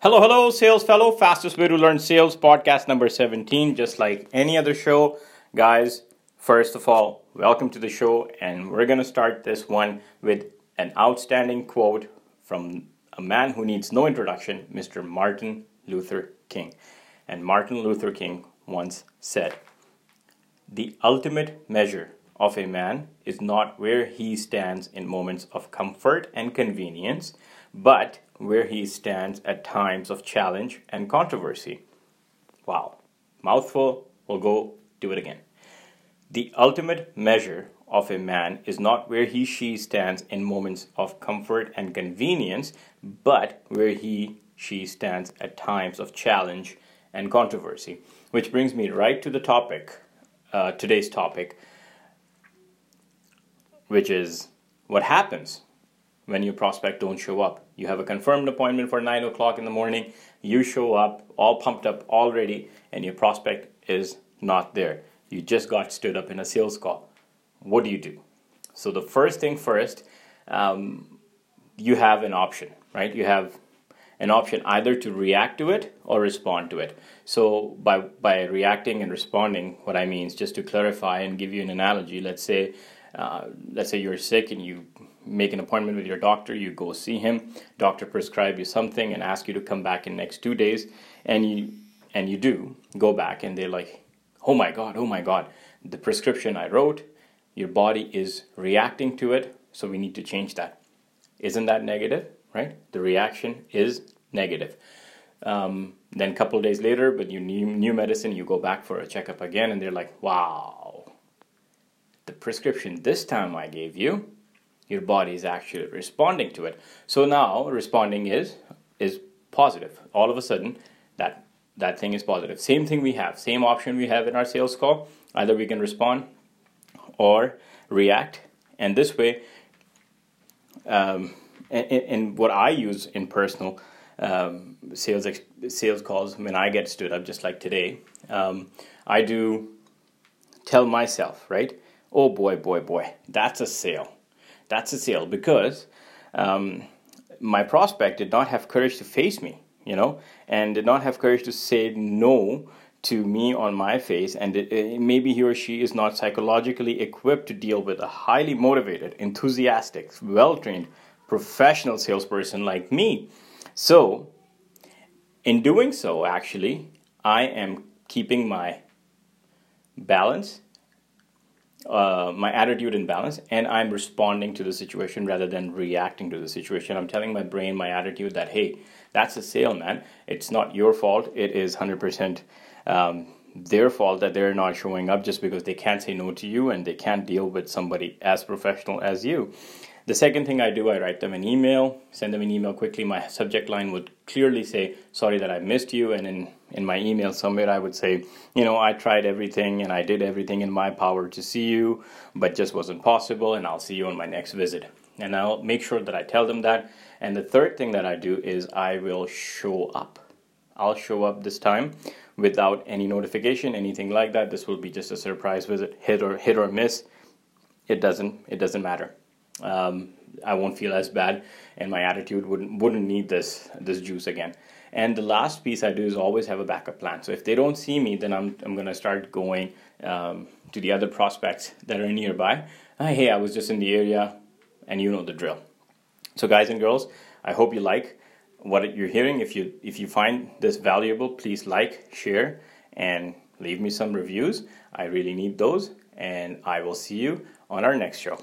Hello, hello, sales fellow. Fastest way to learn sales, podcast number 17. Just like any other show, guys, first of all, welcome to the show. And we're going to start this one with an outstanding quote from a man who needs no introduction, Mr. Martin Luther King. And Martin Luther King once said, The ultimate measure of a man is not where he stands in moments of comfort and convenience, but where he stands at times of challenge and controversy. Wow, mouthful, we'll go do it again. The ultimate measure of a man is not where he she stands in moments of comfort and convenience, but where he she stands at times of challenge and controversy. Which brings me right to the topic, uh, today's topic, which is what happens when your prospect don't show up. You have a confirmed appointment for 9 o'clock in the morning, you show up all pumped up already, and your prospect is not there. You just got stood up in a sales call. What do you do? So, the first thing first, um, you have an option, right? You have an option either to react to it or respond to it. So by by reacting and responding, what I mean is just to clarify and give you an analogy. Let's say uh, let's say you're sick and you make an appointment with your doctor, you go see him, doctor prescribe you something and ask you to come back in next 2 days and you and you do go back and they're like, "Oh my god, oh my god, the prescription I wrote, your body is reacting to it, so we need to change that." Isn't that negative, right? The reaction is negative. Um, then a couple days later, but you new, new medicine, you go back for a checkup again, and they're like, "Wow, the prescription this time I gave you your body is actually responding to it. So now responding is is positive. All of a sudden that that thing is positive. Same thing we have, same option we have in our sales call. Either we can respond or react, and this way, um, and, and what I use in personal um, sales sales calls when I get stood up, just like today, um, I do tell myself, right? Oh boy, boy, boy, that's a sale that's a sale because um, my prospect did not have courage to face me, you know, and did not have courage to say no to me on my face, and it, it, maybe he or she is not psychologically equipped to deal with a highly motivated, enthusiastic, well trained, professional salesperson like me. So, in doing so, actually, I am keeping my balance uh, my attitude in balance and I'm responding to the situation rather than reacting to the situation. I'm telling my brain, my attitude that, hey, that's a sale, man. It's not your fault. It is 100% um, their fault that they're not showing up just because they can't say no to you and they can't deal with somebody as professional as you. The second thing I do, I write them an email, send them an email quickly. My subject line would clearly say, Sorry that I missed you. And in, in my email somewhere, I would say, You know, I tried everything and I did everything in my power to see you, but just wasn't possible. And I'll see you on my next visit. And I'll make sure that I tell them that. And the third thing that I do is I will show up. I'll show up this time without any notification, anything like that. This will be just a surprise visit, hit or hit or miss. It doesn't it doesn't matter um, I won't feel as bad, and my attitude wouldn't wouldn't need this this juice again. And the last piece I do is always have a backup plan. So if they don't see me, then I'm I'm gonna start going um, to the other prospects that are nearby. Uh, hey, I was just in the area, and you know the drill. So guys and girls, I hope you like what you're hearing. If you if you find this valuable, please like, share, and leave me some reviews. I really need those, and I will see you on our next show.